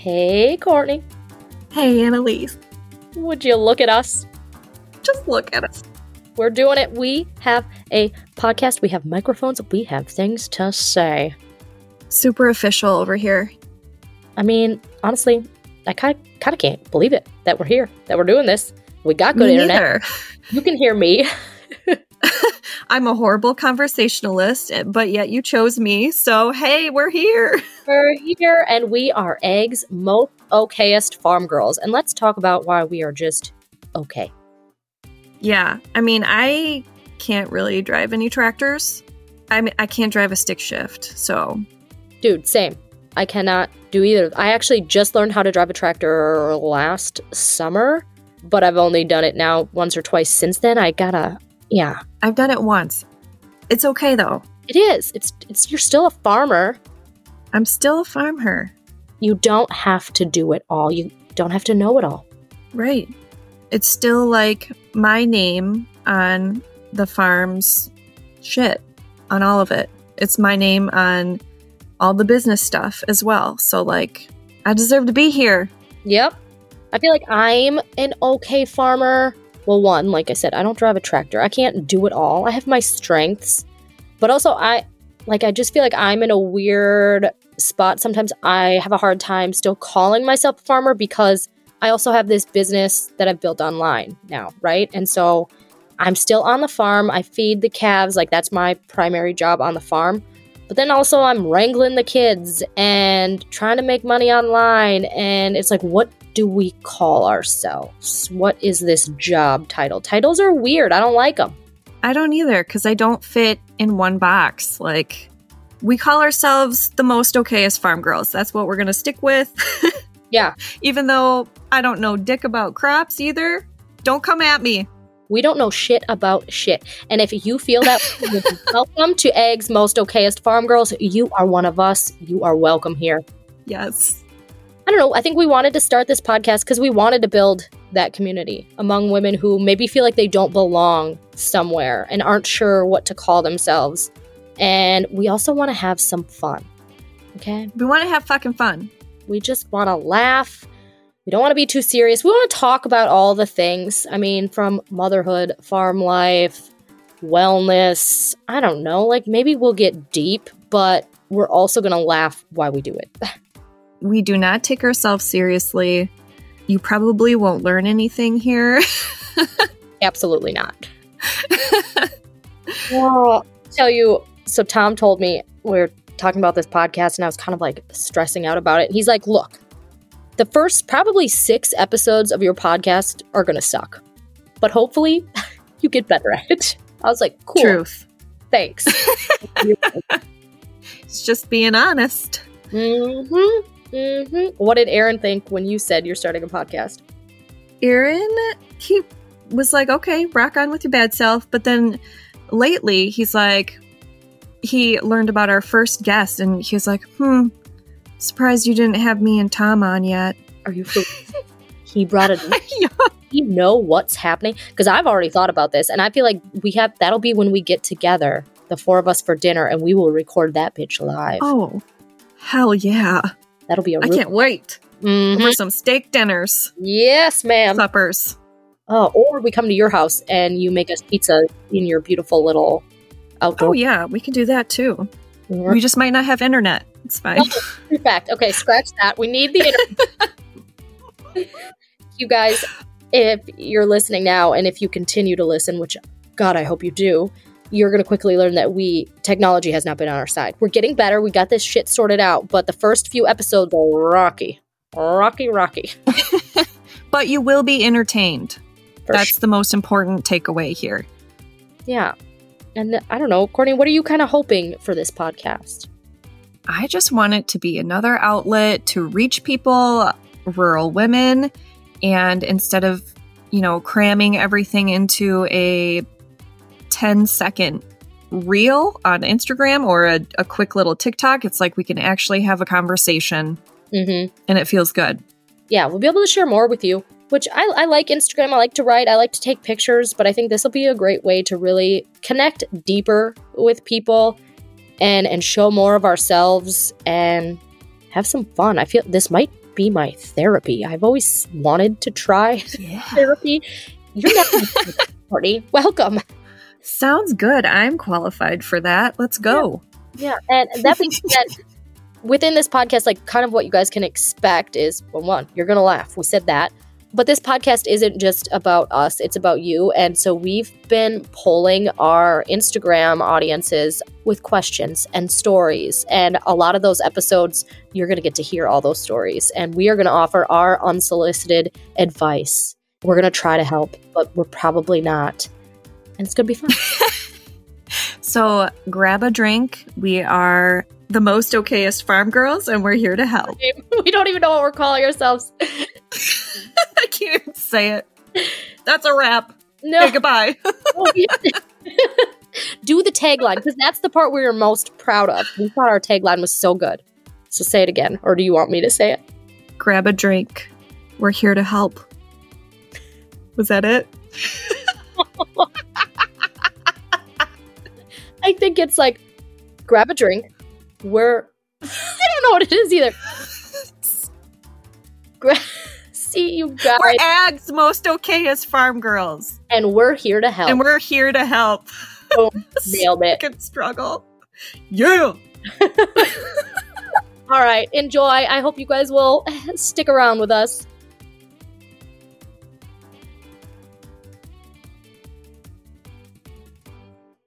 Hey, Courtney. Hey, Annaliese. Would you look at us? Just look at us. We're doing it. We have a podcast. We have microphones. We have things to say. Super official over here. I mean, honestly, I kind of, kind of can't believe it that we're here, that we're doing this. We got good Me internet. neither. You can hear me. I'm a horrible conversationalist, but yet you chose me. So, hey, we're here. We're here and we are Ag's most okayest farm girls. And let's talk about why we are just okay. Yeah, I mean, I can't really drive any tractors. I mean, I can't drive a stick shift. So, Dude, same. I cannot do either. I actually just learned how to drive a tractor last summer, but I've only done it now once or twice since then. I gotta, yeah. I've done it once. It's okay though. It is. It's it's you're still a farmer. I'm still a farmer. You don't have to do it all. You don't have to know it all. Right. It's still like my name on the farm's shit, on all of it. It's my name on all the business stuff as well. So, like, I deserve to be here. Yep. I feel like I'm an okay farmer. Well, one, like I said, I don't drive a tractor. I can't do it all. I have my strengths. But also I like I just feel like I'm in a weird spot. Sometimes I have a hard time still calling myself a farmer because I also have this business that I've built online now, right? And so I'm still on the farm. I feed the calves, like that's my primary job on the farm. But then also I'm wrangling the kids and trying to make money online and it's like what do we call ourselves? What is this job title? Titles are weird. I don't like them. I don't either because I don't fit in one box. Like, we call ourselves the most okayest farm girls. That's what we're going to stick with. Yeah. Even though I don't know dick about crops either. Don't come at me. We don't know shit about shit. And if you feel that, welcome to Ag's Most Okayest Farm Girls. You are one of us. You are welcome here. Yes. I don't know. I think we wanted to start this podcast because we wanted to build that community among women who maybe feel like they don't belong somewhere and aren't sure what to call themselves. And we also want to have some fun. Okay? We want to have fucking fun. We just want to laugh. We don't want to be too serious. We want to talk about all the things. I mean, from motherhood, farm life, wellness. I don't know. Like, maybe we'll get deep, but we're also going to laugh while we do it. We do not take ourselves seriously. You probably won't learn anything here. Absolutely not. well, tell you, so Tom told me we are talking about this podcast and I was kind of like stressing out about it. He's like, look, the first probably six episodes of your podcast are going to suck, but hopefully you get better at it. I was like, cool. Truth. Thanks. It's just being honest. hmm hmm What did Aaron think when you said you're starting a podcast? Aaron, he was like, okay, rock on with your bad self. But then lately, he's like, he learned about our first guest and he was like, hmm, surprised you didn't have me and Tom on yet. Are you? He brought it. Yeah. You know what's happening because I've already thought about this, and I feel like we have. That'll be when we get together, the four of us for dinner, and we will record that bitch live. Oh, hell yeah. That'll be a. I can't wait Mhm. for some steak dinners, Yes, ma'am. suppers. Oh, or we come to your house and you make us pizza in your beautiful little outdoor. Oh, yeah, we can do that too. room. We just might not have internet. It's fine. True fact. Okay, scratch that. We need the internet. you guys, if you're listening now, and if you continue to listen, which God, I hope you do, you're gonna quickly learn that we technology has not been on our side. We're getting better. We got this shit sorted out, but the first few episodes are rocky, rocky, rocky. but you will be entertained. For That's sure. the most important takeaway here. Yeah, and I don't know, Courtney. What are you kind of hoping for this podcast? I just want it to be another outlet to reach people, rural women, and instead of, you know, cramming everything into a 10 second reel on Instagram or a, a quick little TikTok, it's like we can actually have a conversation Mm-hmm. and it feels good. yeah, we'll be able to share more with you. Which I, I like Instagram. I like to write. I like to take pictures. But I think this will be a great way to really connect deeper with people, and and show more of ourselves and have some fun. I feel this might be my therapy. I've always wanted to try Yeah. therapy. You're not party. Welcome. Sounds good. I'm qualified for that. Let's go. Yeah, and that being said, within this podcast, like kind of what you guys can expect is well, one, you're gonna laugh. We said that. But this podcast isn't just about us, it's about you. And so we've been polling our Instagram audiences with questions and stories. And a lot of those episodes, you're going to get to hear all those stories. And we are going to offer our unsolicited advice. We're going to try to help, but we're probably not. And it's going to be fun. So grab a drink. We are the most okayest farm girls, and we're here to help. we don't even know what we're calling ourselves. I can't even say it. That's a wrap. No. Hey, goodbye. Do the tagline because that's the part we are most proud of. We thought our tagline was so good. So say it again, or do you want me to say it? grab a drink. We're here to help. Was that it? Think it's like grab a drink. We're I don't know what it is either. Gra- See you guys, We're Ag's most okay as farm girls, and we're here to help. and we're here to help. Boom. Nailed it. Fucking struggle. Yeah. All right, enjoy. I hope you guys will stick around with us.